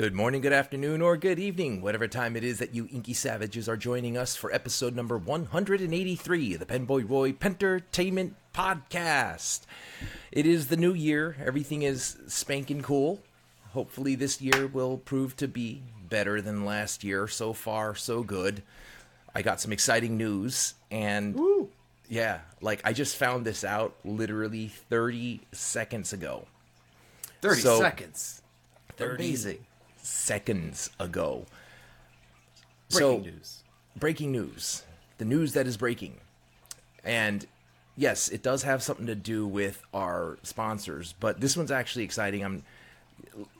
Good morning, good afternoon, or good evening, whatever time it is that you inky savages are joining us for episode number 183 of the Penboy Roy Pentertainment Podcast. It is the new year. Everything is spanking cool. Hopefully, this year will prove to be better than last year. So far, so good. I got some exciting news, and yeah, like I just found this out literally 30 seconds ago. 30 So- seconds. 30 Amazing. Seconds ago. Breaking so, news. breaking news. The news that is breaking. And yes, it does have something to do with our sponsors, but this one's actually exciting. I'm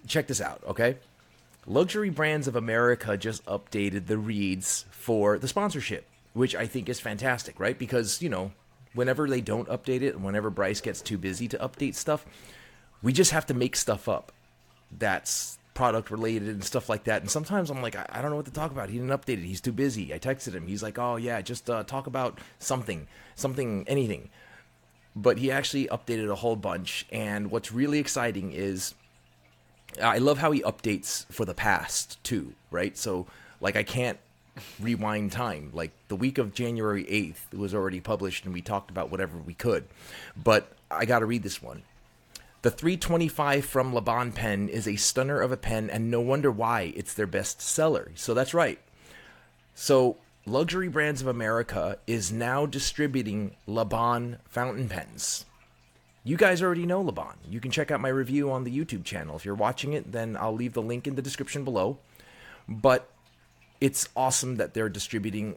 check this out, okay? Luxury Brands of America just updated the reads for the sponsorship, which I think is fantastic, right? Because, you know, whenever they don't update it and whenever Bryce gets too busy to update stuff, we just have to make stuff up that's product related and stuff like that. And sometimes I'm like, I, I don't know what to talk about. He didn't update it. He's too busy. I texted him. He's like, oh yeah, just uh, talk about something, something, anything. But he actually updated a whole bunch. And what's really exciting is I love how he updates for the past too, right? So like I can't rewind time. Like the week of January 8th was already published and we talked about whatever we could. But I got to read this one. The 325 from Laban pen is a stunner of a pen, and no wonder why it's their best seller. So that's right. So Luxury Brands of America is now distributing Laban fountain pens. You guys already know Laban. You can check out my review on the YouTube channel. If you're watching it, then I'll leave the link in the description below. But it's awesome that they're distributing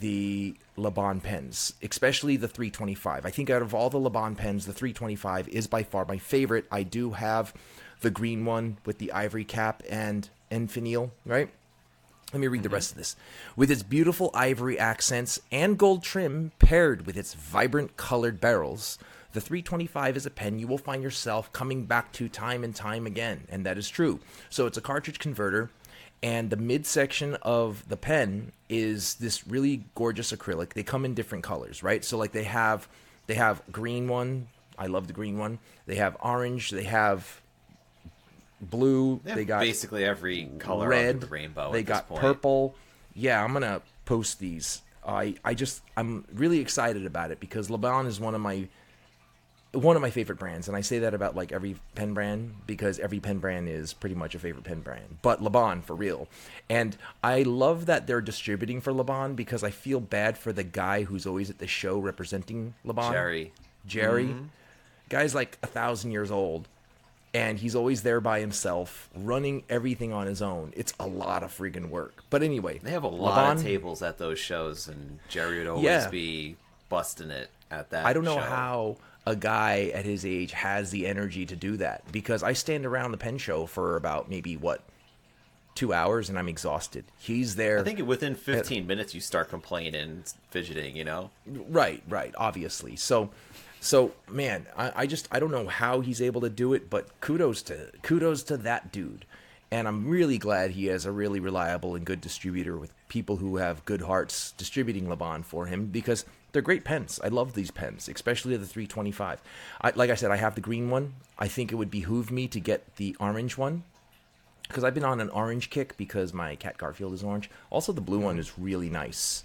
the Laban pens, especially the 325. I think out of all the Laban pens, the 325 is by far my favorite. I do have the green one with the ivory cap and finial, right? Let me read the mm-hmm. rest of this. With its beautiful ivory accents and gold trim paired with its vibrant colored barrels, the 325 is a pen you will find yourself coming back to time and time again, and that is true. So it's a cartridge converter, and the midsection of the pen is this really gorgeous acrylic. They come in different colors, right? So like they have they have green one. I love the green one. They have orange. They have blue. They, They, got basically every color red. of the rainbow. They got purple. Yeah, I'm gonna post these. I I just I'm really excited about it because Laban is one of my one of my favorite brands, and I say that about like every pen brand because every pen brand is pretty much a favorite pen brand. But Laban for real, and I love that they're distributing for Laban because I feel bad for the guy who's always at the show representing Laban. Jerry. Jerry. Mm-hmm. Guy's like a thousand years old, and he's always there by himself, running everything on his own. It's a lot of freaking work. But anyway, They have a lot Laban- of tables at those shows, and Jerry would always Yeah. be busting it at that. I don't know show. how a guy at his age has the energy to do that because I stand around the pen show for about maybe what two hours and I'm exhausted. He's there. I think within 15 minutes you start complaining, fidgeting. You know, Right, right, obviously. So so man, I, I just I don't know how he's able to do it, but kudos to kudos to that dude. And I'm really glad he has a really reliable and good distributor with people who have good hearts distributing Laban for him because they're great pens. I love these pens, especially the 325. I, like I said, I have the green one. I think it would behoove me to get the orange one because I've been on an orange kick because my cat Garfield is orange. Also, the blue one is really nice.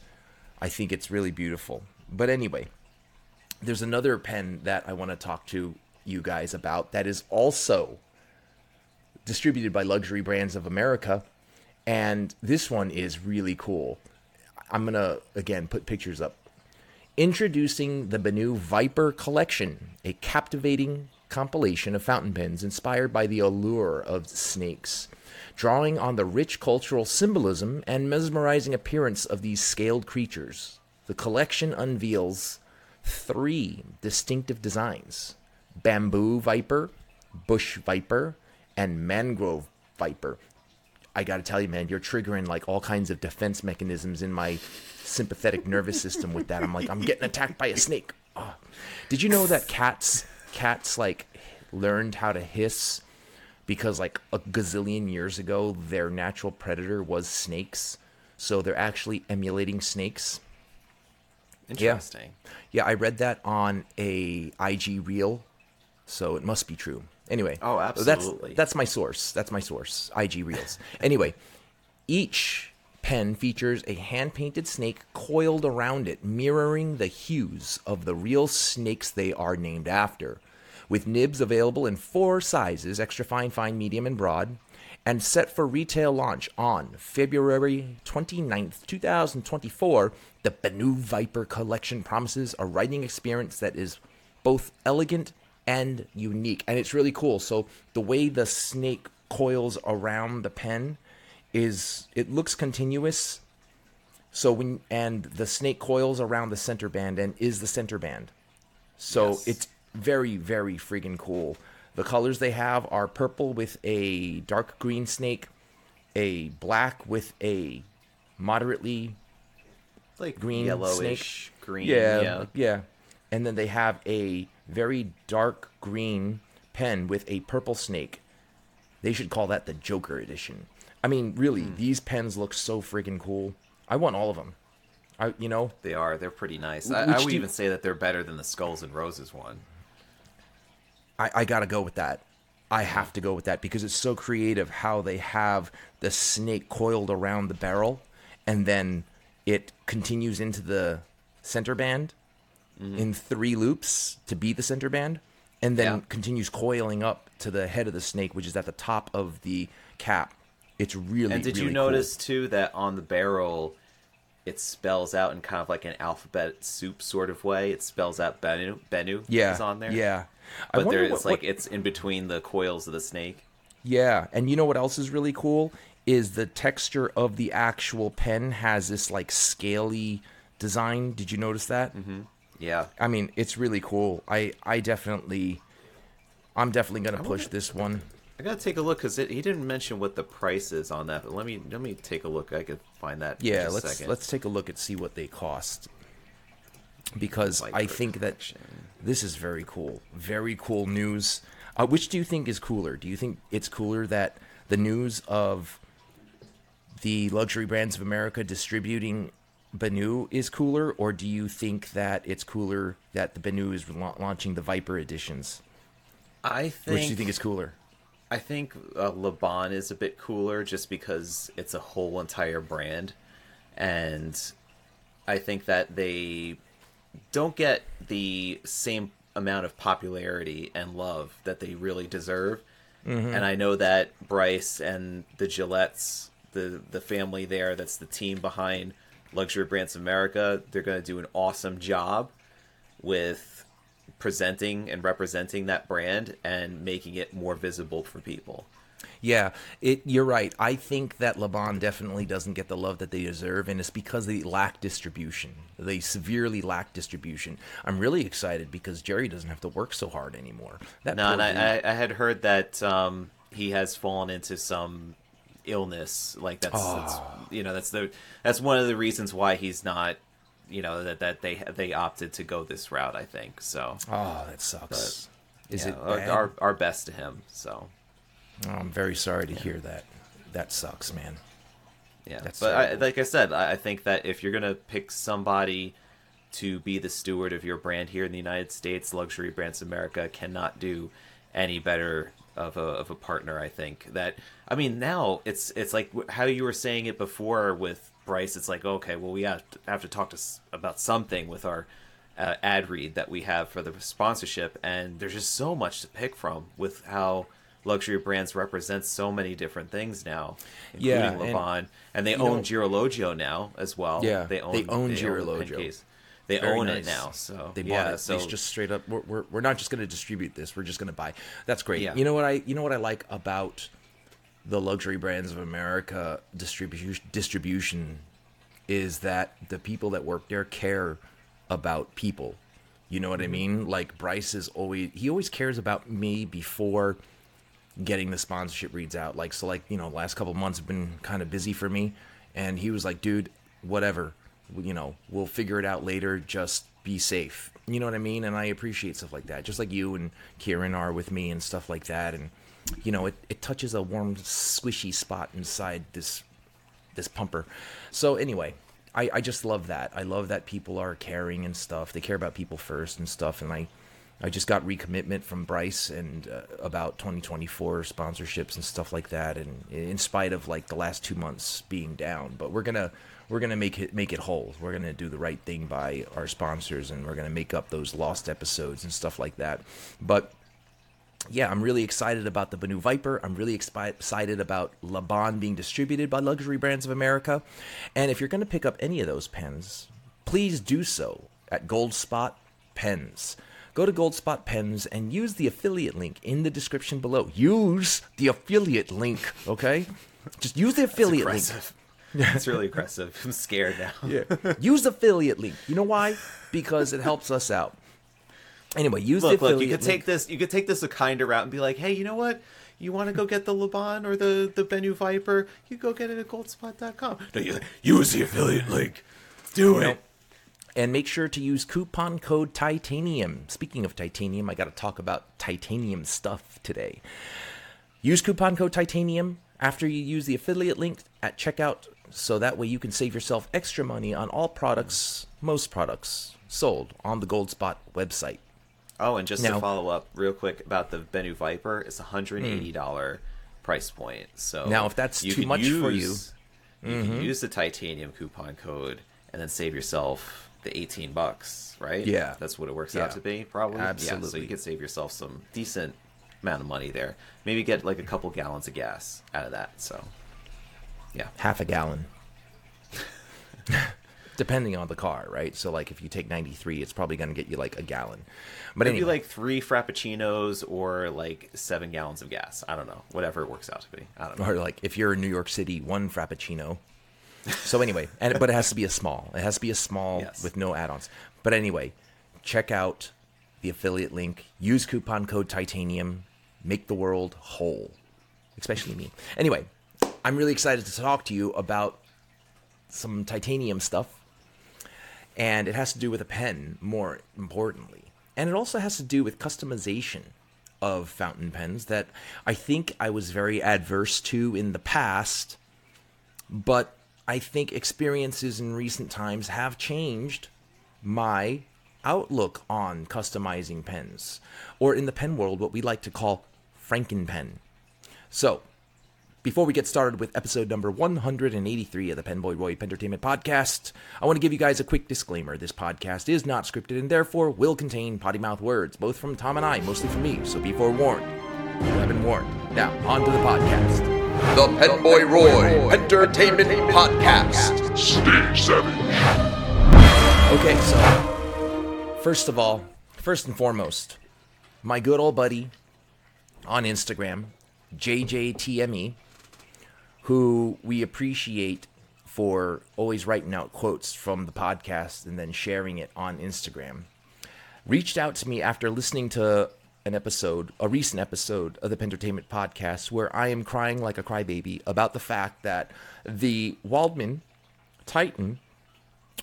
I think it's really beautiful. But anyway, there's another pen that I want to talk to you guys about that is also distributed by Luxury Brands of America. And this one is really cool. I'm going to, again, put pictures up. Introducing the Benu Viper Collection, a captivating compilation of fountain pens inspired by the allure of snakes. Drawing on the rich cultural symbolism and mesmerizing appearance of these scaled creatures, the collection unveils three distinctive designs bamboo viper, bush viper, and mangrove viper. I gotta tell you, man, you're triggering like all kinds of defense mechanisms in my sympathetic nervous system with that. I'm like, I'm getting attacked by a snake. Ah. Did you know that cats, cats like learned how to hiss because like a gazillion years ago, their natural predator was snakes. So they're actually emulating snakes. interesting. Yeah, I read that on a IG reel, so it must be true. Anyway. Oh, absolutely. That's that's my source. That's my source. IG Reels. anyway, each pen features a hand painted snake coiled around it, mirroring the hues of the real snakes they are named after. With nibs available in four sizes extra fine, fine, medium, and broad, and set for retail launch on February 29th, 2024, the Benu Viper collection promises a writing experience that is both elegant and unique. And it's really cool. So, the way the snake coils around the pen is it looks continuous. So when and the snake coils around the center band and is the center band. So Yes. it's very very friggin' cool. The colors they have are purple with a dark green snake, a black with a moderately like green yellowish green. yeah, yeah. yeah. And then they have a very dark green pen with a purple snake. They should call that the Joker edition. I mean, really, Hmm. these pens look so freaking cool. I want all of them. I, you know, They are. They're pretty nice. I, I would do even say that they're better than the Skulls and Roses one. I, I gotta go with that. I have to go with that because it's so creative how they have the snake coiled around the barrel and then it continues into the center band in three loops to be the center band and then Yeah. continues coiling up to the head of the snake, which is at the top of the cap. It's really And did you really cool. notice too that on the barrel, it spells out in kind of like an alphabet soup sort of way. It spells out Benu. Benu Yeah, is on there. Yeah, I but there's what- like what- it's in between the coils of the snake. Yeah, and you know what else is really cool is the texture of the actual pen has this like scaly design. Did you notice that? Mm-hmm. Yeah. I mean, it's really cool. I I definitely, I'm definitely gonna push this one. I gotta take a look because he didn't mention what the price is on that. But let me let me take a look. I could find that. Yeah, just let's second. let's take a look and see what they cost. Because I think that this is very cool. Very cool news. Uh, which do you think is cooler? Do you think it's cooler that the news of the luxury brands of America distributing Benu is cooler, or do you think that it's cooler that the Benu is la- launching the Viper editions? I think. Which do you think is cooler? I think uh, Laban is a bit cooler just because it's a whole entire brand, and I think that they don't get the same amount of popularity and love that they really deserve. And I know that Bryce and the Gillettes, the the family there, that's the team behind Luxury Brands America, they're going to do an awesome job with presenting and representing that brand and making it more visible for people. Yeah, it. You're right. I think that Laban definitely doesn't get the love that they deserve, and it's because they lack distribution. They severely lack distribution. I'm really excited because Jerry doesn't have to work so hard anymore. That No, and. I, I, I had heard that um, he has fallen into some illness. Like that's, that's Ah. you know that's the that's one of the reasons why he's not you know that that they they opted to go this route. I think so. oh, that sucks. Is Yeah, it our, bad? our our best to him? So Oh, I'm very sorry to hear that. That sucks, man. yeah, That's but I, like I said, I I think that if you're gonna pick somebody to be the steward of your brand here in the United States, Luxury Brands America cannot do any better of a of a partner. I think that I mean now it's it's like how you were saying it before with Bryce. It's like okay, well we have to, have to talk to s- about something with our uh, ad read that we have for the sponsorship, and there's just so much to pick from with how. Luxury brands represent so many different things now, including Yeah, and- Laban, and they own know- Girologio now as well. Yeah, they own they own the Girologio. Pancakes. They Very own nice. it now. So they bought yeah, it. So they just straight up. We're, we're, we're not just going to distribute this. We're just going to buy. That's great. Yeah. You know what I? You know what I like about the luxury brands of America distribution distribution is that the people that work there care about people. You know what I Mm-hmm. mean? Like Bryce is always he always cares about me before getting the sponsorship reads out. Like so like, you know, last couple months have been kind of busy for me and he was like, "Dude, whatever. You know, we'll figure it out later. Just be safe." You know what I mean? And I appreciate stuff like that. Just like you and Kieran are with me and stuff like that and you know, it, it touches a warm squishy spot inside this this pumper. So anyway, I, I just love that. I love that people are caring and stuff. They care about people first and stuff. And I, I just got recommitment from Bryce and uh, about 2024 sponsorships and stuff like that. And in spite of like the last two months being down, but we're gonna we're gonna make it make it whole. We're gonna do the right thing by our sponsors, and we're gonna make up those lost episodes and stuff like that. But yeah, I'm really excited about the Benu Viper. I'm really expi- excited about Laban being distributed by Luxury Brands of America. And if you're going to pick up any of those pens, please do so at Goldspot Pens. Go to Goldspot Pens and use the affiliate link in the description below. Use the affiliate link, okay? Just use the affiliate link. It's really aggressive. I'm scared now. Yeah. use affiliate link. You know why? Because it helps us out. Anyway, use Look, the look. affiliate You could link. take this. You could take this a kinder route and be like, hey, you know what? You want to go get the Laban or the the Benu Viper? You go get it at Goldspot.com. No, you use the affiliate link. Do it. and make sure to use coupon code titanium speaking of titanium i got to talk about titanium stuff today use coupon code titanium after you use the affiliate link at checkout so that way you can save yourself extra money on all products most products sold on the goldspot website Oh, and just Now- to follow up real quick about the Benu Viper, it's a hundred and eighty hmm. dollar price point. So Now, if that's too much for you- use- you can mm-hmm. use the titanium coupon code and then save yourself the eighteen bucks, right? Yeah. that's what it works Yeah. out to be, probably. Yeah, so you can save yourself some decent amount of money there. Maybe get like a couple gallons of gas out of that. So, yeah, half a gallon depending on the car right so like if you take 93 it's probably going to get you like a gallon but maybe anyway like three frappuccinos or like seven gallons of gas. I don't know, whatever it works out to be. I don't know. or like if you're in New York City, one frappuccino. So anyway, and but it has to be a small. It has to be a small Yes. with no add-ons. But anyway, check out the affiliate link. Use coupon code Titanium. Make the world whole, especially me. Anyway, I'm really excited to talk to you about some titanium stuff, and it has to do with a pen. More importantly, and it also has to do with customization of fountain pens that I think I was very adverse to in the past, but I think experiences in recent times have changed my outlook on customizing pens, or in the pen world, what we like to call Frankenpen. So, before we get started with episode number 183 of the Penboy Roy Pentertainment Podcast, I want to give you guys a quick disclaimer. This podcast is not scripted and therefore will contain potty mouth words, both from Tom and I, mostly from me, so be forewarned. You have been warned. Now, on to the podcast. The Penboy Roy Pentertainment Podcast. Stay savage. Okay, so first of all, first and foremost, my good old buddy on Instagram, JJGTME, who we appreciate for always writing out quotes from the podcast and then sharing it on Instagram, reached out to me after listening to an episode, a recent episode of the Pentertainment podcast, where I am crying like a crybaby about the fact that the Waldmann Titan,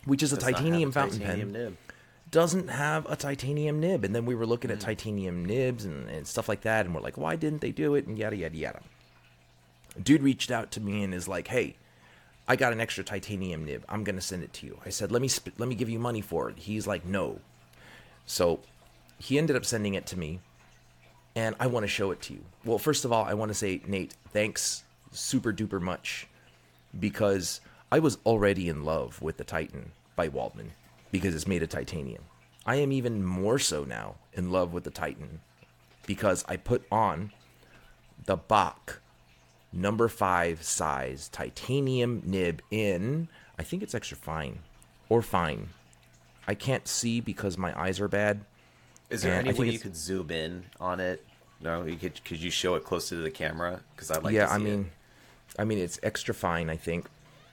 which is a Does not have titanium a fountain titanium pen, nib. doesn't have a titanium nib. And then we were looking Mm. at titanium nibs and, and stuff like that, and we're like, why didn't they do it? And yada yada yada. Dude reached out to me and is like, hey, I got an extra titanium nib. I'm gonna send it to you. I said, let me sp- let me give you money for it. He's like, no. So he ended up sending it to me, and I want to show it to you. Well, first of all, I want to say, Nate, thanks super duper much because I was already in love with the Titan by Waldmann because it's made of titanium. I am even more so now in love with the Titan because I put on the Bock number five size titanium nib in, I think it's extra fine or fine. I can't see because my eyes are bad. Is there And any way you could zoom in on it? No, you could. Could you show it closer to the camera? Because I'd like. yeah, to see I it. mean, I mean it's extra fine, I think,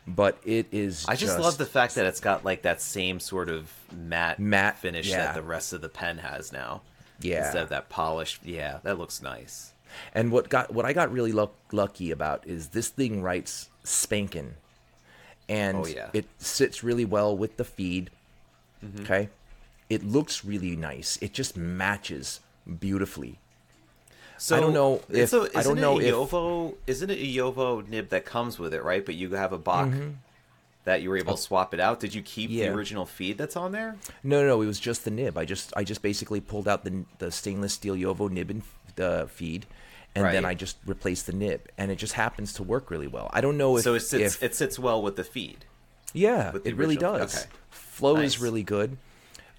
but it is. I just, love the fact that it's got like that same sort of matte Matte, finish yeah. that the rest of the pen has now. Yeah. Instead of that polished, yeah, that looks nice. And what got what I got really luck, lucky about is this thing writes spankin', and Oh, yeah. it sits really well with the feed. Mm-hmm. Okay, it looks really nice. It just matches beautifully. So I don't know it's if- a- I don't know it a if- JoWo. Isn't it a JoWo nib that comes with it, right? But you have a Bock. Mm-hmm. That you were able to swap it out. Did you keep Yeah. the original feed that's on there? No, no, no, it was just the nib. I just I just basically pulled out the the stainless steel JoWo nib and uh, feed, and then I just replaced the nib, and it just happens to work really well. I don't know if so it sits if- it sits well with the feed. yeah, the it really does. okay. Flow Nice. is really good.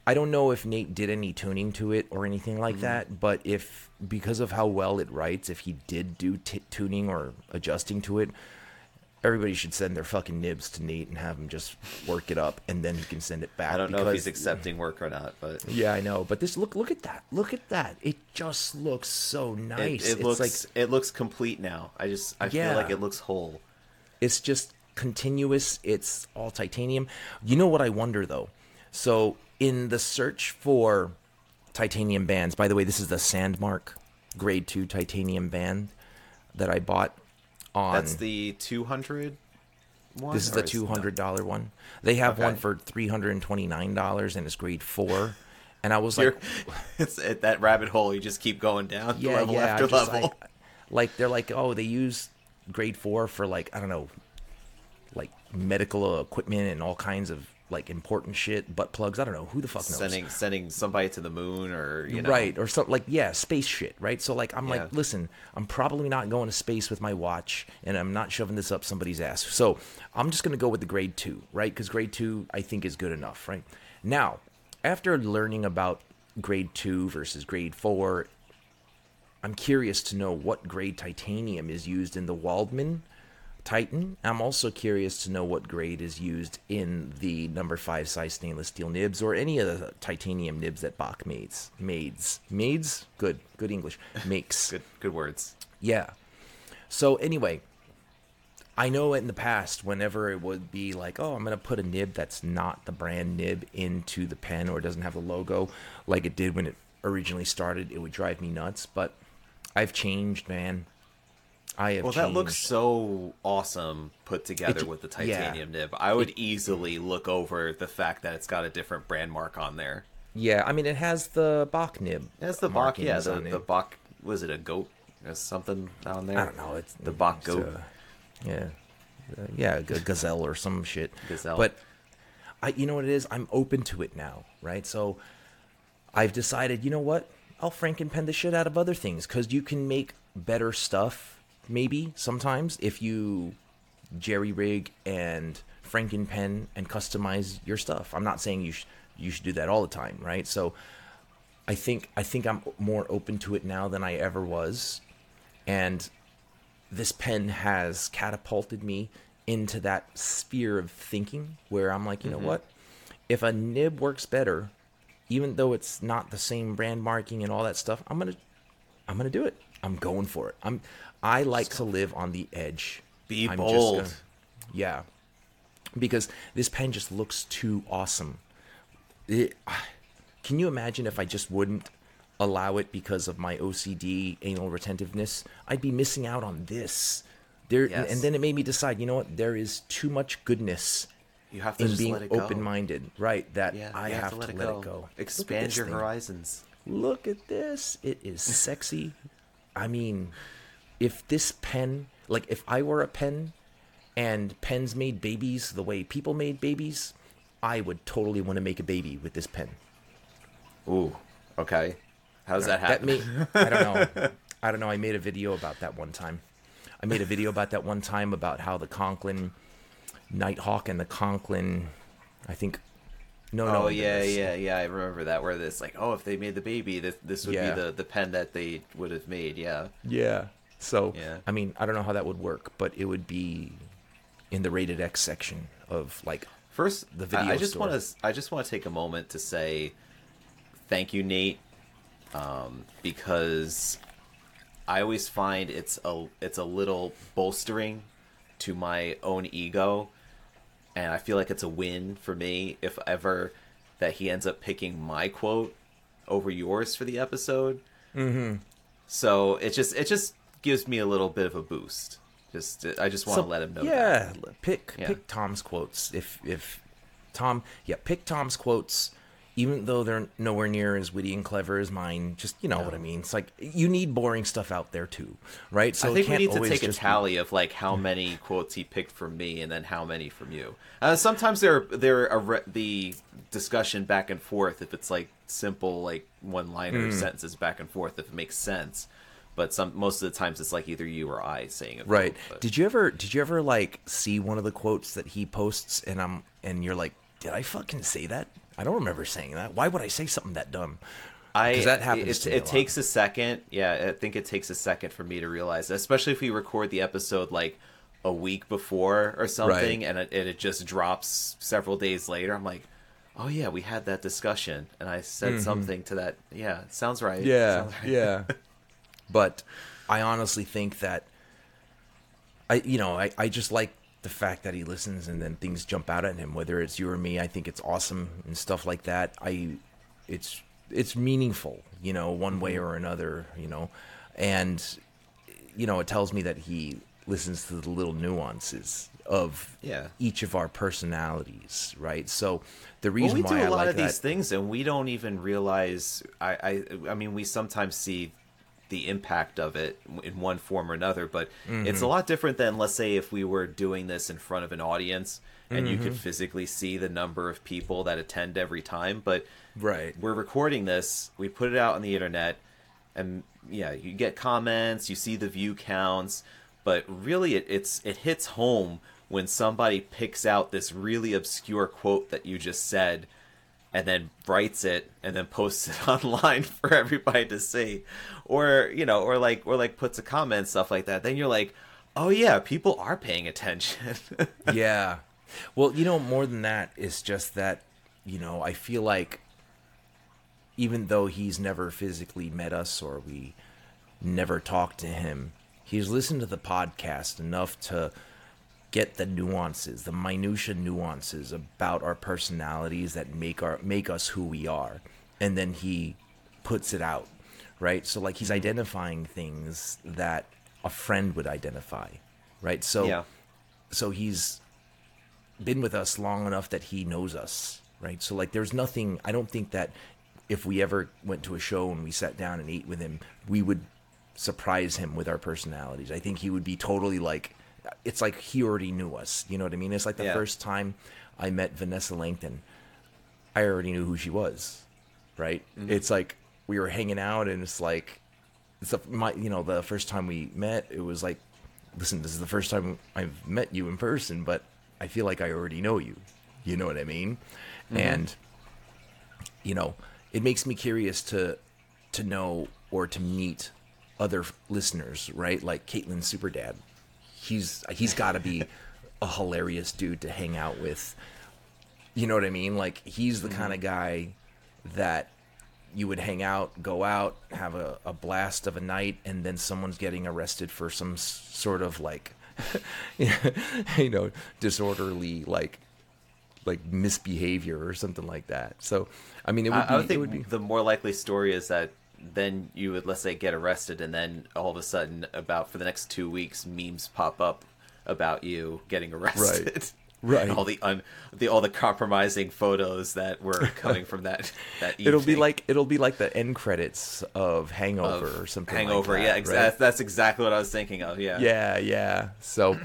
I don't know if Nate did any tuning to it or anything like Mm-hmm. that, but if because of how well it writes, if he did do t- tuning or adjusting to it, everybody should send their fucking nibs to Nate and have him just work it up, and then he can send it back. I don't know if he's accepting work or not, but Yeah, I know, but this look look at that. Look at that. It just looks so it, nice. it it's looks like it looks complete now. I just I Yeah. feel like it looks whole. it's just continuous. It's all titanium. You know what I wonder though? So in the search for titanium bands, by the way, this is the Sandmarc grade 2 titanium band that I bought on That's the 200 one. This is the two hundred dollar one. They have Okay. one for three hundred and twenty nine dollars, and it's grade four. And I was like, You're, it's at that rabbit hole. You just keep going down yeah, level yeah. After just, level. Like, like they're like, oh, they use grade four for like I don't know, like medical equipment and all kinds of like important shit, butt plugs. I don't know who the fuck knows. sending sending somebody to the moon or you know Right, or something like yeah, space shit, right? So like I'm Yeah. like, listen, I'm probably not going to space with my watch, and I'm not shoving this up somebody's ass. So I'm just gonna go with the grade two, right? Because grade two I think is good enough, right? Now, after learning about grade two versus grade four, I'm curious to know what grade titanium is used in the Waldmann Titan. I'm also curious to know what grade is used in the number five size stainless steel nibs or any of the titanium nibs that Bock mades. Mades. Mades? Good. Good English. Makes. good good words. Yeah. So anyway, I know in the past, whenever it would be like, oh, I'm gonna put a nib that's not the brand nib into the pen or doesn't have the logo, like it did when it originally started, it would drive me nuts. But I've changed, man. I have. Well, that looks so awesome put together It- with the yeah. titanium nib. I would easily look over the fact that it's got a different brand mark on there. Yeah, I mean, it has the Bock nib. That's the Bock, yeah, the, the. Bock. Was it a goat? There's something down there. I don't know. It's the Bock it's, goat. uh, yeah, Uh, yeah, gazelle or some shit. Gazelle. But I, you know what it is? I'm open to it now, right? So I've decided, you know what? I'll frankenpen the shit out of other things because you can make better stuff. Maybe sometimes if you jerry rig and frankenpen and customize your stuff. I'm not saying you sh- you should do that all the time, right? So I think I think I'm more open to it now than I ever was, and this pen has catapulted me into that sphere of thinking where I'm like, you know mm-hmm. what? If a nib works better, even though it's not the same brand marking and all that stuff, I'm gonna I'm gonna do it. I'm going for it. I'm I like to live on the edge. Be I'm bold. gonna- yeah. Because this pen just looks too awesome. It, can you imagine if I just wouldn't allow it because of my OCD anal retentiveness? I'd be missing out on this. There Yes. and then it made me decide, you know what? There is too much goodness You have to in just being let it open-minded, right? That Yeah, I you have, to let, it, go. Look at Expand your thing. horizons. Look at this. It is sexy. I mean, if this pen, like if I were a pen and pens made babies the way people made babies, I would totally want to make a baby with this pen. Ooh, okay. How's that That happen? may, I don't know. I don't know. I made a video about that one time. I made a video about that one time about how the Conklin Nighthawk and the Conklin, I think. No, no. oh yeah, this- yeah, yeah. I remember that where this like, oh, if they made the baby, this this would Yeah. be the the pen that they would have made. Yeah. Yeah. So, Yeah. I mean, I don't know how that would work, but it would be in the rated X section of like First, The I- I video just want to I just want to take a moment to say thank you, Nate, um, because I always find it's a it's a little bolstering to my own ego, and I feel like it's a win for me if ever that he ends up picking my quote over yours for the episode. Mm-hmm. So it just it just gives me a little bit of a boost. Just I just want to let him know. Yeah, that. pick Yeah. pick Tom's quotes. If if Tom, yeah, pick Tom's quotes even though they're nowhere near as witty and clever as mine, just you know what I mean. It's like you need boring stuff out there too, right? So I think we need to take a just be- tally of like how many quotes he picked from me and then how many from you. Uh, sometimes they're they're re- the discussion back and forth if it's like simple like one liner Hmm. sentences back and forth if it makes sense. But some most of the times it's like either you or I saying it. Right. But, Did you ever did you ever like see one of the quotes that he posts and I'm and you're like, did I fucking say that? I don't remember saying that. Why would I say something that dumb? I that happens It, a it lot. takes a second. Yeah, I think it takes a second for me to realize, especially if we record the episode like a week before or something, Right. and it, and it just drops several days later. I'm like, oh yeah, we had that discussion, and I said something to that. Yeah, sounds right. Mm-hmm. Yeah, sounds right. yeah. but I honestly think that I, you know, I, I just like the fact that he listens and then things jump out at him. Whether it's you or me, I think it's awesome and stuff like that. I, it's it's meaningful, you know, one way mm-hmm. or another, you know, and you know, it tells me that he listens to the little nuances of Yeah. each of our personalities, right? So the Well, reason we why do a I lot like of that, these things, and we don't even realize. I, I, I mean, we sometimes see the impact of it in one form or another, but it's Mm-hmm. a lot different than, let's say, if we were doing this in front of an audience and you Mm-hmm. could physically see the number of people that attend every time. But right? we're recording this, we put it out on the internet, and yeah, you get comments, you see the view counts, but really, it, it's it hits home when somebody picks out this really obscure quote that you just said and then writes it and then posts it online for everybody to see. Or you know or like or like puts a comment stuff like that. Then you're like oh yeah people are paying attention. Yeah. Well, you know, more than that, it's just that, you know, I feel like even though he's never physically met us or we never talked to him, he's listened to the podcast enough to get the nuances, the minutia nuances about our personalities that make our make us who we are. And then he puts it out, right? So like he's identifying things that a friend would identify, right? So yeah so he's been with us long enough that he knows us, right? So like there's nothing I don't think that if we ever went to a show and we sat down and ate with him, we would surprise him with our personalities. I think he would be totally like it's like he already knew us. You know what I mean? It's like the Yeah. first time I met Vanessa Langton, I already knew who she was, right? Mm-hmm. It's like we were hanging out and it's like it's a, my you know the first time we met it was like listen this is the first time I've met you in person but I feel like I already know you you know what I mean mm-hmm. and you know it makes me curious to to know or to meet other listeners right like Caitlin Superdad he's he's got to be a hilarious dude to hang out with. You know what I mean? Like he's the kind of mm-hmm. guy that you would hang out, go out, have a, a blast of a night, and then someone's getting arrested for some sort of like, you know, disorderly like, like misbehavior or something like that. So, I mean, it would I, be, I would think would be, the more likely story is that then you would let's say get arrested and then all of a sudden about for the next two weeks memes pop up about you getting arrested Right. And all the un the all the compromising photos that were coming from that that it'll be like it'll be like the end credits of Hangover of or something. hangover like that, yeah right? exactly that's exactly what i was thinking of yeah Yeah, yeah. So,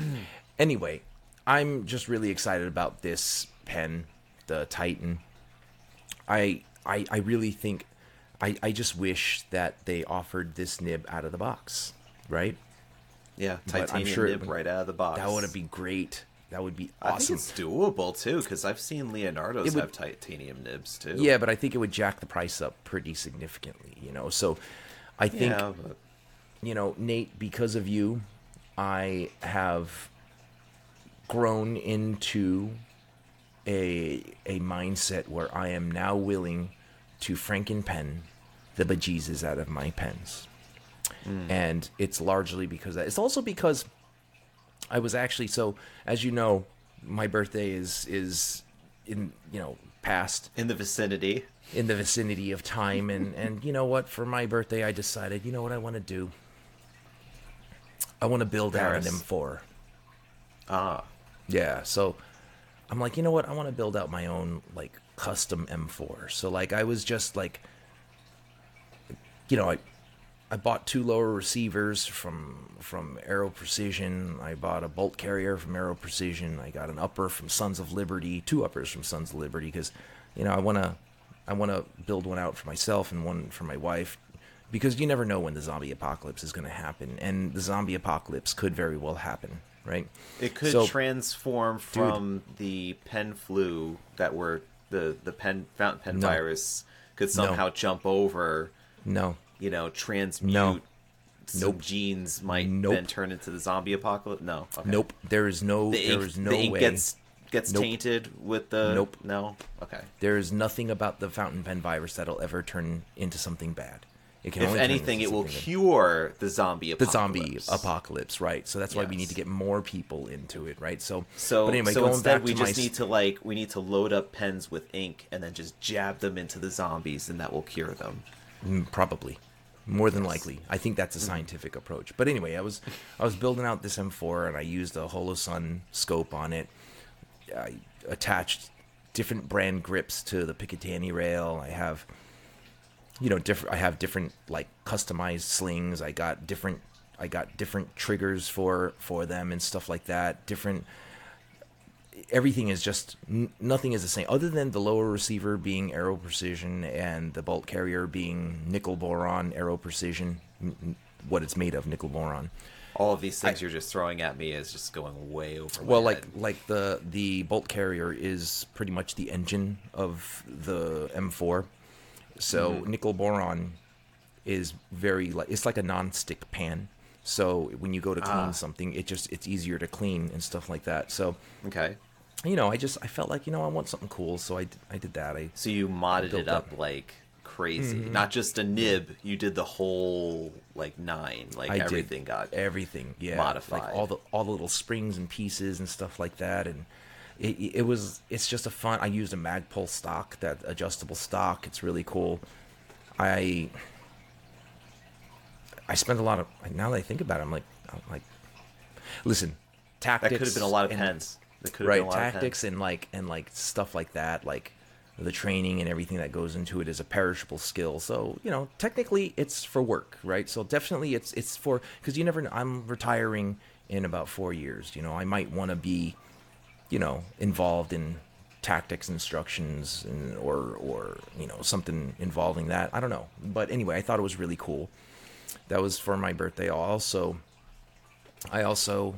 anyway, I'm just really excited about this pen, the Titan. I I I really think I I just wish that they offered this nib out of the box, right? yeah titanium sure nib would- right out of the box That would be great. That would be I awesome. think it's doable too because I've seen Leonardo's would- have titanium nibs too. Yeah, but I think it would jack the price up pretty significantly, you know. So I think yeah, but you know, Nate, because of you, I have grown into a a mindset where I am now willing to frankenpen the bejesus out of my pens. And it's largely because that. It's also because I was actually so as you know, my birthday is is in you know past in the vicinity. in the vicinity of time and and you know what for my birthday i decided you know what i want to do i want to build out an m4 Ah, yeah so I'm like, you know what? I want to build out my own like custom M4. So like I was just like you know, I I bought two lower receivers from from Aero Precision. I bought a bolt carrier from Aero Precision. I got an upper from Sons of Liberty, two uppers from Sons of Liberty because you know, I want to I want to build one out for myself and one for my wife because you never know when the zombie apocalypse is going to happen and the zombie apocalypse could very well happen, right? It could So- transform from the pen flu that were the the pen fountain pen No. virus could somehow jump over, No. you know, transmute No. some Nope. genes might Nope. then turn into the zombie apocalypse. No. Okay. Nope. There is no The there ink, is no the ink way. gets gets Nope. tainted with the Nope. No. Okay. There is nothing about the fountain pen virus that'll ever turn into something bad. It can If anything, it will cure the zombie the apocalypse. zombie apocalypse, right? So that's why we need to get more people into it, right? So, So, but anyway, so going instead, back we to my just need to like we need to load up pens with ink and then just jab them into the zombies, and that will cure them. Mm, probably. More than likely. I think that's a scientific approach. But anyway i was i was building out this m4 and i used a holosun scope on it. I attached different brand grips to the picatinny rail. I have you know different i have different like customized slings i got different i got different triggers for for them and stuff like that different everything is just n- nothing is the same other than the lower receiver being Aero Precision and the bolt carrier being nickel boron Aero Precision n- what it's made of nickel boron All of these things you're just throwing at me is just going way over. well like head. like the the bolt carrier is pretty much the engine of the m4 so Mm-hmm. nickel boron is very like it's like a non-stick pan so when you go to clean Ah. something it just it's easier to clean and stuff like that so okay. you know i just i felt like you know i want something cool so I I did that i So you modded it up up. like crazy. Mm-hmm. Not just a nib. You did the whole like nine. Like I everything got. everything, yeah, modified. like all the all the little springs and pieces and stuff like that, and it, it was it's just a fun. I used a Magpul stock, that adjustable stock. It's really cool. I I spent a lot of now that I think about it, I'm like I'm like, listen, tactics. that could have been a lot of and- pens. That could have right been a lot tactics and like and like stuff like that like the training and everything that goes into it is a perishable skill so you know technically it's for work right so definitely it's it's for because you never know i'm retiring in about four years you know i might want to be you know involved in tactics instructions and, or or you know something involving that i don't know but anyway i thought it was really cool that was for my birthday also i also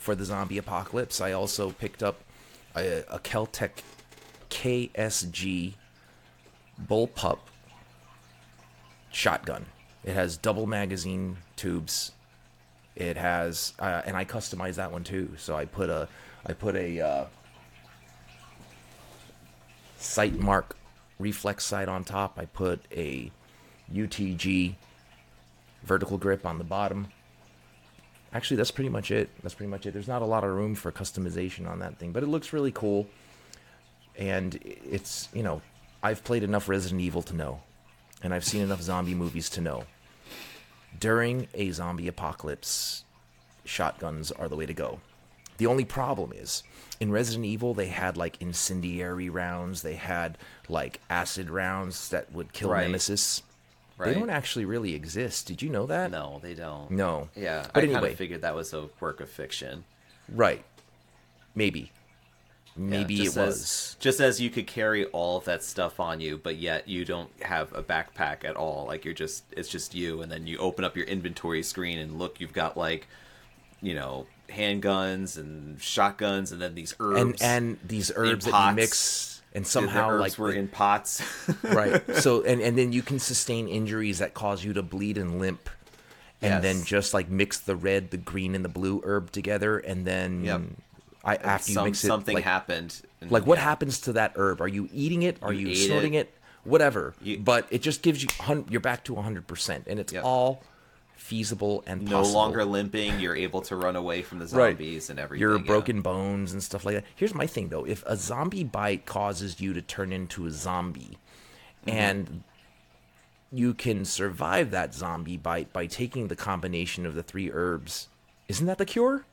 for the zombie apocalypse. I also picked up a, a Keltec KSG bullpup shotgun. It has double magazine tubes. It has, uh, and I customized that one too. So I put a, I put a uh, Sightmark reflex sight on top. I put a UTG vertical grip on the bottom. Actually, that's pretty much it. That's pretty much it. There's not a lot of room for customization on that thing, but it looks really cool. And it's, you know, I've played enough Resident Evil to know, and I've seen enough zombie movies to know. During a zombie apocalypse, shotguns are the way to go. The only problem is, in Resident Evil, they had like incendiary rounds, they had like acid rounds that would kill Right. Nemesis. Right. They don't actually really exist. Did you know that? No, they don't. No. Yeah, But I kind anyway. of figured that was a work of fiction. Right. Maybe. Yeah, Maybe it was. As, just as you could carry all of that stuff on you, but yet you don't have a backpack at all. Like you're just, it's just you. And then you open up your inventory screen and look, you've got like, you know, handguns and shotguns, and then these herbs. and and these herbs that you pots. mix and somehow like were in pots. right. So and and then you can sustain injuries that cause you to bleed and limp. And then just like mix the red, the green, and the blue herb together, and then Yep. I after you mix it, something like, happened. and- like what yeah. happens to that herb? Are you eating it? Are You you, snorting it. it? Whatever. You- but it just gives you you're back to 100, percent and it's Yep. all feasible and No possible. longer limping, you're able to run away from the Right. zombies and everything. your yeah. broken bones and stuff like that. Here's my thing though: if a zombie bite causes you to turn into a zombie, Mm-hmm. and you can survive that zombie bite by taking the combination of the three herbs, isn't that the cure?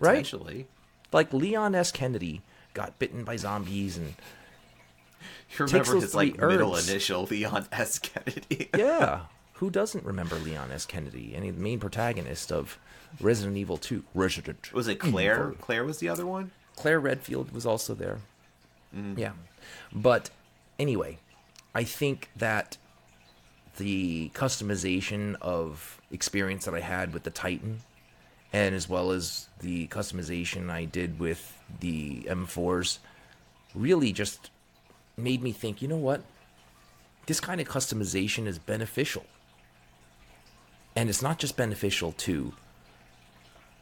right? Potentially. Like Leon S. Kennedy got bitten by zombies and You remember his like three middle initial, Leon S. Kennedy. yeah, who doesn't remember Leon S. Kennedy? Any the main protagonist of Resident Evil 2. Resident. was it Claire? Mm-hmm. Claire was the other one. Claire Redfield was also there. Mm-hmm. Yeah. But anyway, I think that the customization of experience that I had with the Titan and as well as the customization I did with the M4s really just made me think, you know what? This kind of customization is beneficial. And it's not just beneficial to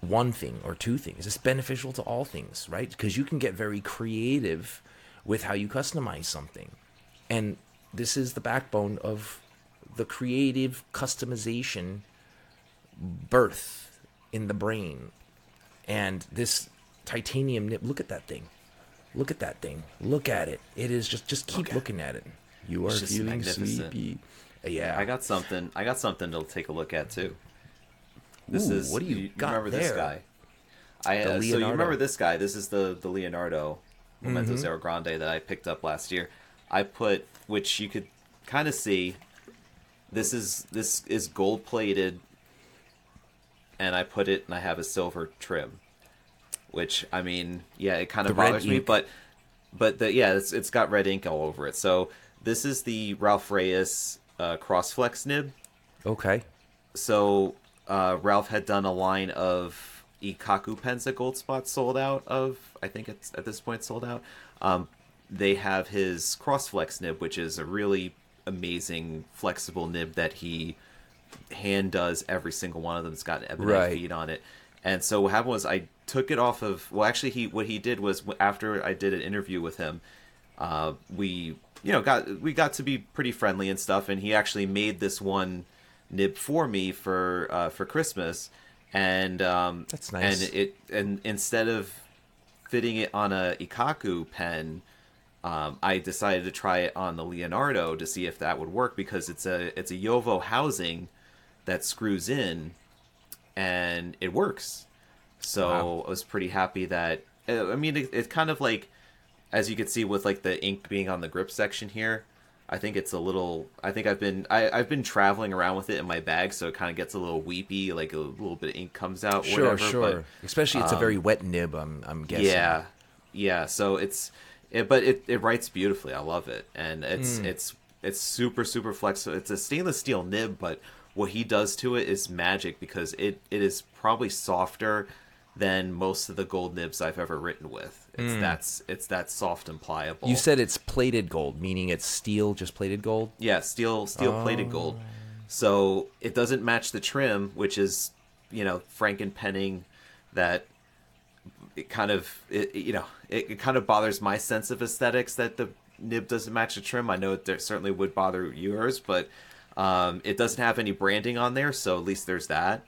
one thing or two things. It's beneficial to all things, right? Because you can get very creative with how you customize something. And this is the backbone of the creative customization birth in the brain. And this titanium nib, look at that thing. Look at that thing. Look at it. It is just just keep Okay. looking at it. You are feeling magnificent. sleepy. Yeah. I got something. I got something to take a look at too. This Ooh, is what do you got remember this guy? I uh, so you remember this guy? This is the the Leonardo Momento Mm-hmm. Zero Grande that I picked up last year. I put which you could kind of see. This is this is gold plated, and I put it and I have a silver trim, which I mean, yeah, it kind of bothers me, ink. but but the yeah, it's it's got red ink all over it. So this is the Ralph Reyes uh, Crossflex nib Okay. so uh, Ralph had done a line of Ikaku pens that Goldspot sold out of. I think it's at this point sold out. Um, they have his Crossflex nib, which is a really amazing flexible nib that he hand does every single one of them. It's got an ebonite Right. feed on it. And so what happened was I took it off of. Well, actually, he what he did was after I did an interview with him, uh, we you know got we got to be pretty friendly and stuff. And he actually made this one nib for me for uh, for Christmas, and um, That's nice. And it and instead of fitting it on a Ikaku pen, um, I decided to try it on the Leonardo to see if that would work because it's a it's a JoWo housing that screws in, and it works. So Wow. I was pretty happy that. uh, I mean, it, it's kind of like, as you can see with like the ink being on the grip section here. I think it's a little. I think I've been I, I've been traveling around with it in my bag, so it kind of gets a little weepy. Like a little bit of ink comes out. Sure, whatever, sure. But, Especially it's a very wet nib, I'm I'm guessing. yeah, yeah. So it's, it, but it, it writes beautifully. I love it, and it's Hmm. it's it's super super flexible. It's a stainless steel nib, but what he does to it is magic because it it is probably softer than most of the gold nibs I've ever written with. It's that's it's that soft and pliable. You said it's plated gold, meaning it's steel, just plated gold. Yeah, steel steel plated gold. So it doesn't match the trim, which is you know penning that it kind of it, it- you know it, it kind of bothers my sense of aesthetics that the nib doesn't match the trim. I know it certainly would bother yours, but um, it doesn't have any branding on there, so at least there's that.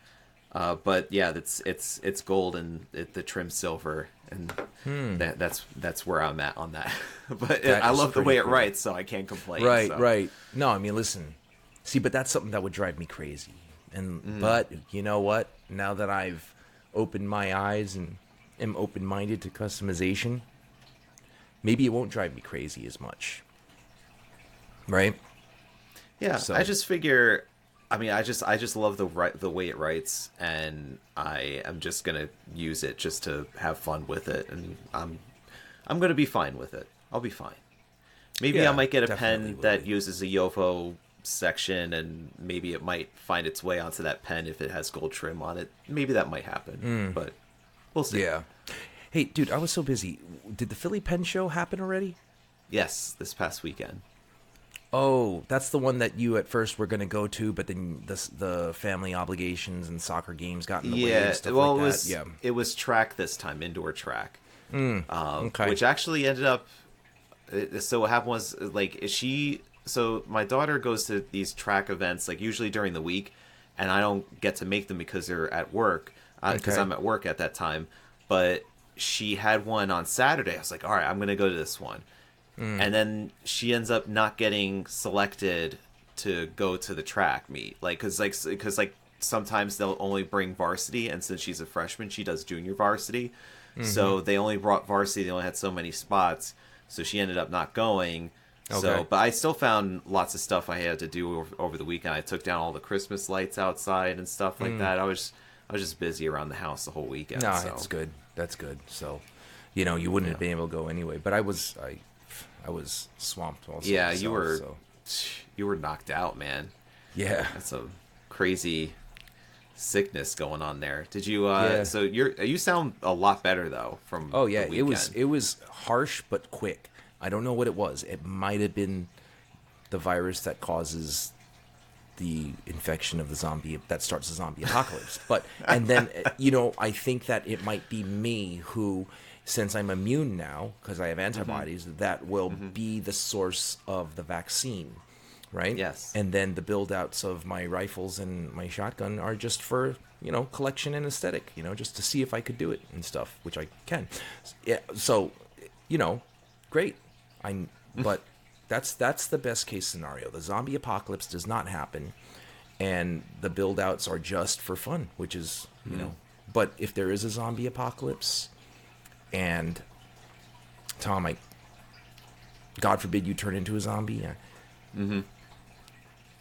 Uh, but yeah, it's it's it's gold and it, the trim silver, and that, that's that's where I'm at on that. but Hmm. That I love the way pretty it writes, so I can't complain. Right, so. right. No, I mean, listen. See, but that's something that would drive me crazy. And Mm. but you know what? Now that I've opened my eyes and am open-minded to customization, maybe it won't drive me crazy as much. Right? Yeah, So- I just figure. I mean, I just I just love the ri- the way it writes, and I am just gonna use it just to have fun with it, and I'm I'm gonna be fine with it. I'll be fine. Maybe Yeah, I might get a pen that be. uses a JoWo section, and maybe it might find its way onto that pen if it has gold trim on it. Maybe that might happen, hmm. but we'll see. Yeah. Hey, dude, I was so busy. Did the Philly Pen Show happen already? Yes, this past weekend. Oh, that's the one that you at first were going to go to, but then the the family obligations and soccer games got in the way Yeah, and stuff well, like it that. was yeah. it was track this time, indoor track. um, okay. which actually ended up. uh, So what happened was like is she. So my daughter goes to these track events like usually during the week, and I don't get to make them because they're at work because Okay. I'm at work at that time. But she had one on Saturday. I was like, all right, I'm gonna go to this one, Hmm. and then she ends up not getting selected to go to the track meet, like because like because like sometimes they'll only bring varsity, and since she's a freshman, she does junior varsity. So they only brought varsity. They only had so many spots, so she ended up not going. Okay. So, but I still found lots of stuff I had to do over, over the weekend. I took down all the Christmas lights outside and stuff like that. I was I was just busy around the house the whole weekend. No, so. that's good. That's good. So, you know, you wouldn't have been able to go anyway. But I was, I, I was swamped. Also Yeah, you were So. you were knocked out, man. Yeah. That's a crazy sickness going on there. Did you? uh Yeah. So you're you sound a lot better though. From Oh yeah, it was it was harsh but quick. I don't know what it was. It might have been the virus that causes the infection of the zombie that starts the zombie apocalypse. But and then you know, I think that it might be me who since I'm immune now because I have Mm-hmm. antibodies that will mm-hmm. be the source of the vaccine. Right? Yes. And then the build outs of my rifles and my shotgun are just for, you know, collection and aesthetic, you know, just to see if I could do it and stuff, which I can. Yeah, so, you know, great. I mm. but that's that's the best case scenario. The zombie apocalypse does not happen and the build outs are just for fun, which is, you mm. know. But if there is a zombie apocalypse and Tom, I God forbid you turn into a zombie, mm-hmm.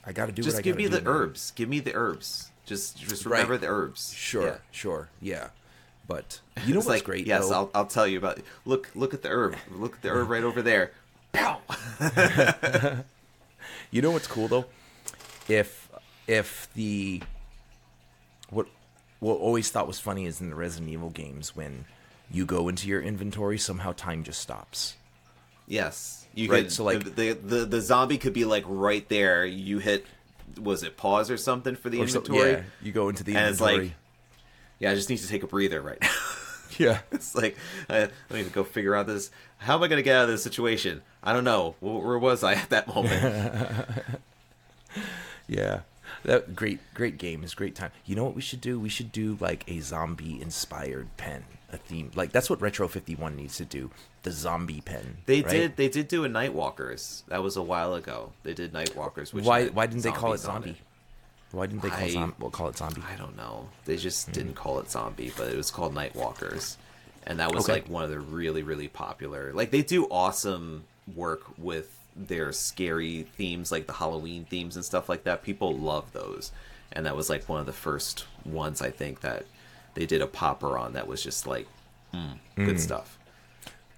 I, I got to do what Just give me the man. herbs. Give me the herbs. Just just Right. remember the herbs. Sure, Yeah. sure, yeah. But you know It's what's like great? yes, though? I'll I'll tell you about. Look look at the herb. Look at the herb right over there. Pow. You know what's cool though? If if the what what always thought was funny is in the Resident Evil games when you go into your inventory, somehow time just stops. Yes, you Right, could. so, like- the, the the zombie could be like right there. You hit, was it pause or something for the Or so- inventory? yeah, you go into the and it's like, yeah, I just need to take a breather right now. yeah, it's like I, I need to go figure out this. How am I going to get out of this situation? I don't know. Where, where was I at that moment? yeah. That great, great game is great time. You know what we should do? We should do like a zombie inspired pen, a theme. Like that's what Retro Fifty One needs to do. The zombie pen. they right? did. They did do a Nightwalkers. That was a while ago. They did Nightwalkers. Which Why? Why didn't they call it zombie? Why didn't they call I- zom- well, call it zombie? I don't know. They just Hmm. didn't call it zombie, but it was called Nightwalkers, and that was Okay. like one of the really really popular. Like they do awesome work with their scary themes, like the Halloween themes and stuff like that. People love those, and that was like one of the first ones I think that they did a popper on. That was just like mm, good stuff.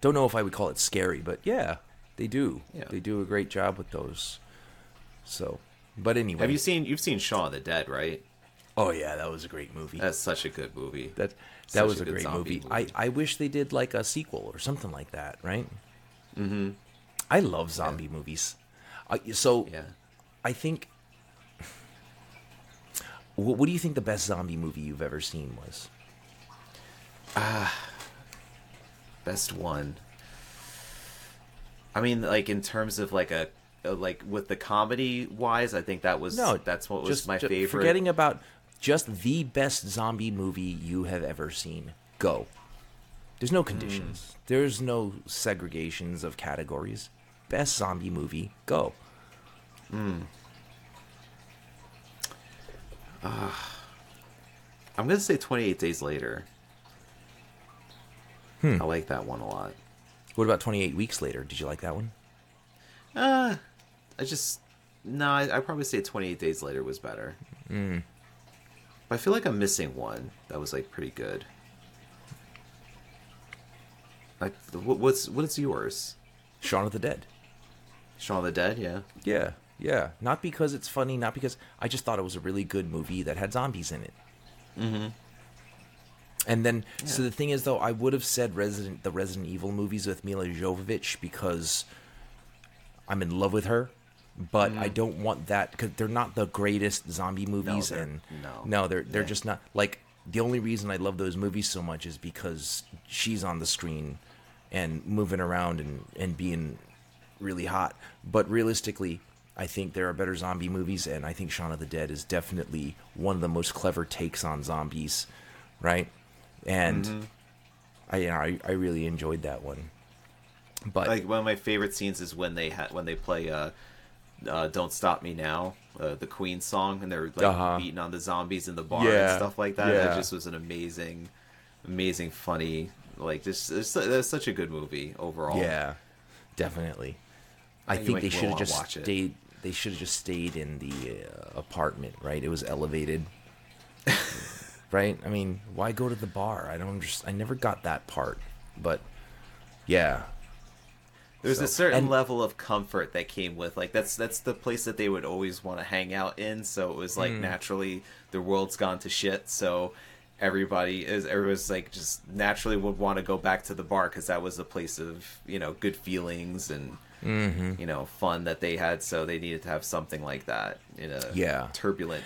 Don't know if I would call it scary, but yeah, they do. Yeah. They do a great job with those. So, but anyway. Have you seen? You've seen Shaun of the Dead, right? Oh yeah, that was a great movie. That's such a good movie. that that a was a, good great zombie movie. I. I wish they did like a sequel or something like that, right? Mm-hmm. I love zombie movies. Uh, so yeah. I think. What, what do you think the best zombie movie you've ever seen was? Ah, best one i mean like in terms of like a, like with the comedy wise i think that was No, that's what was just, my ju- favorite Forgetting about just the best zombie movie you have ever seen. Go. There's no conditions. Hmm. There's no segregations of categories. Best zombie movie. Go. i'm gonna say 28 days later Hmm. i like that one a lot What about 28 weeks later? Did you like that one? uh i just no i I'd probably say 28 days later was better Hmm. but i feel like i'm missing one that was like pretty good like what's what's yours Shaun of the Dead. Shaun of the Dead, yeah. Yeah, yeah. Not because it's funny, not because I just thought it was a really good movie that had zombies in it. Mm-hmm. And then, so the thing is, though, I would have said Resident the Resident Evil movies with Mila Jovovich because I'm in love with her, but I don't want that because they're not the greatest zombie movies, they're- and no. no, they're they're Yeah. just not like the only reason I love those movies so much is because she's on the screen and moving around and and being really hot. But realistically, I think there are better zombie movies, and I think Shaun of the Dead is definitely one of the most clever takes on zombies, right? And Mm-hmm. I, you know, I I really enjoyed that one. But like one of my favorite scenes is when they ha- when they play uh uh, "Don't Stop Me Now," uh, the Queen song, and they're like Uh-huh. beating on the zombies in the bar Yeah, and stuff like that. yeah. That just was an amazing, amazing, funny. Like this, it's, it's such a good movie overall. Yeah, definitely. I think they should have just stayed. They should have just stayed in the uh, apartment, right? It was elevated, right? I mean, why go to the bar? I don't. Understand. I never got that part, but yeah, There's So- a certain and- level of comfort that came with like that's that's the place that they would always want to hang out in. So it was like Mm. naturally the world's gone to shit. So everybody is everyone's like just naturally would want to go back to the bar because that was a place of you know good feelings and Mm-hmm. you know fun that they had. So they needed to have something like that in a Yeah. turbulent.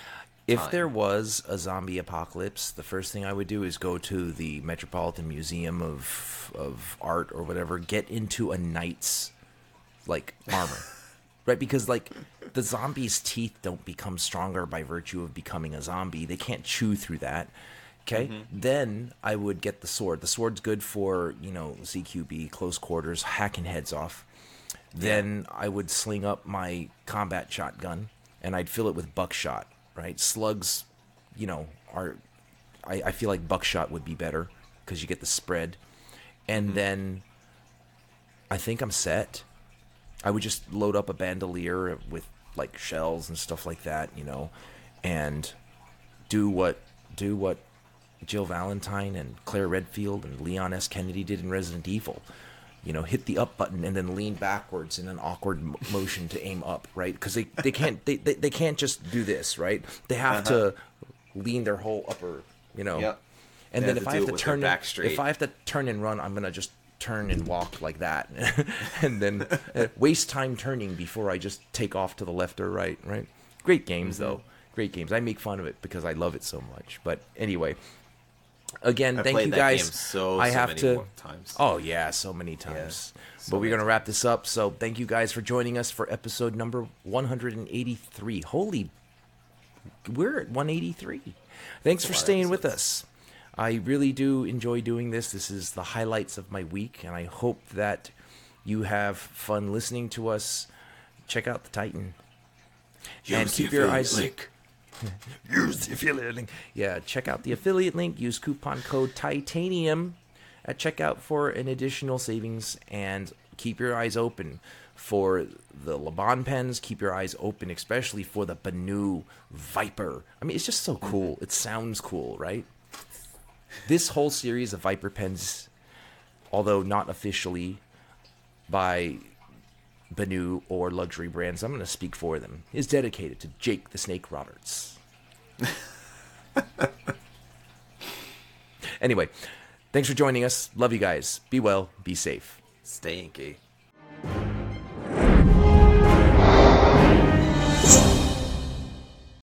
If time. there was a zombie apocalypse, the first thing I would do is go to the Metropolitan Museum of of Art or whatever, get into a knight's like armor. right? Because like the zombie's teeth don't become stronger by virtue of becoming a zombie. They can't chew through that. Okay? Then I would get the sword. The sword's good for, you know, CQB, close quarters, hacking heads off. Then I would sling up my combat shotgun and I'd fill it with buckshot, right? Slugs, you know, are I, I feel like buckshot would be better because you get the spread. And mm-hmm. then I think I'm set. I would just load up a bandolier with like shells and stuff like that, you know, and do what do what Jill Valentine and Claire Redfield and Leon S. Kennedy did in Resident Evil. You know, hit the up button and then lean backwards in an awkward motion to aim up, right? Because they, they can't they, they, they can't just do this, right? They have to lean their whole upper, you know. Yep. And They then if I have to turn back in, straight. if I have to turn and run, I'm gonna just turn and walk like that, and then uh, waste time turning before I just take off to the left or right. Right? Great games Mm-hmm. though. Great games. I make fun of it because I love it so much. But anyway, again, I thank you guys. so, I so have many to. times. Oh yeah, so many times. so but we're gonna wrap this up. So thank you guys for joining us for episode number 183. Holy, we're at 183. Thanks for staying with us. I really do enjoy doing this. This is the highlights of my week, and I hope that you have fun listening to us. Check out the Titan. and keep your eyes link. use the affiliate link. Yeah, check out the affiliate link. Use coupon code Titanium at checkout for an additional savings, and keep your eyes open for the Laban pens. Keep your eyes open, especially for the Benu Viper. I mean, it's just so cool. It sounds cool, right? This whole series of Viper pens, although not officially by Benu or luxury brands, I'm going to speak for them, is dedicated to Jake the Snake Roberts. anyway, thanks for joining us. Love you guys. Be well, be safe. Stay inky.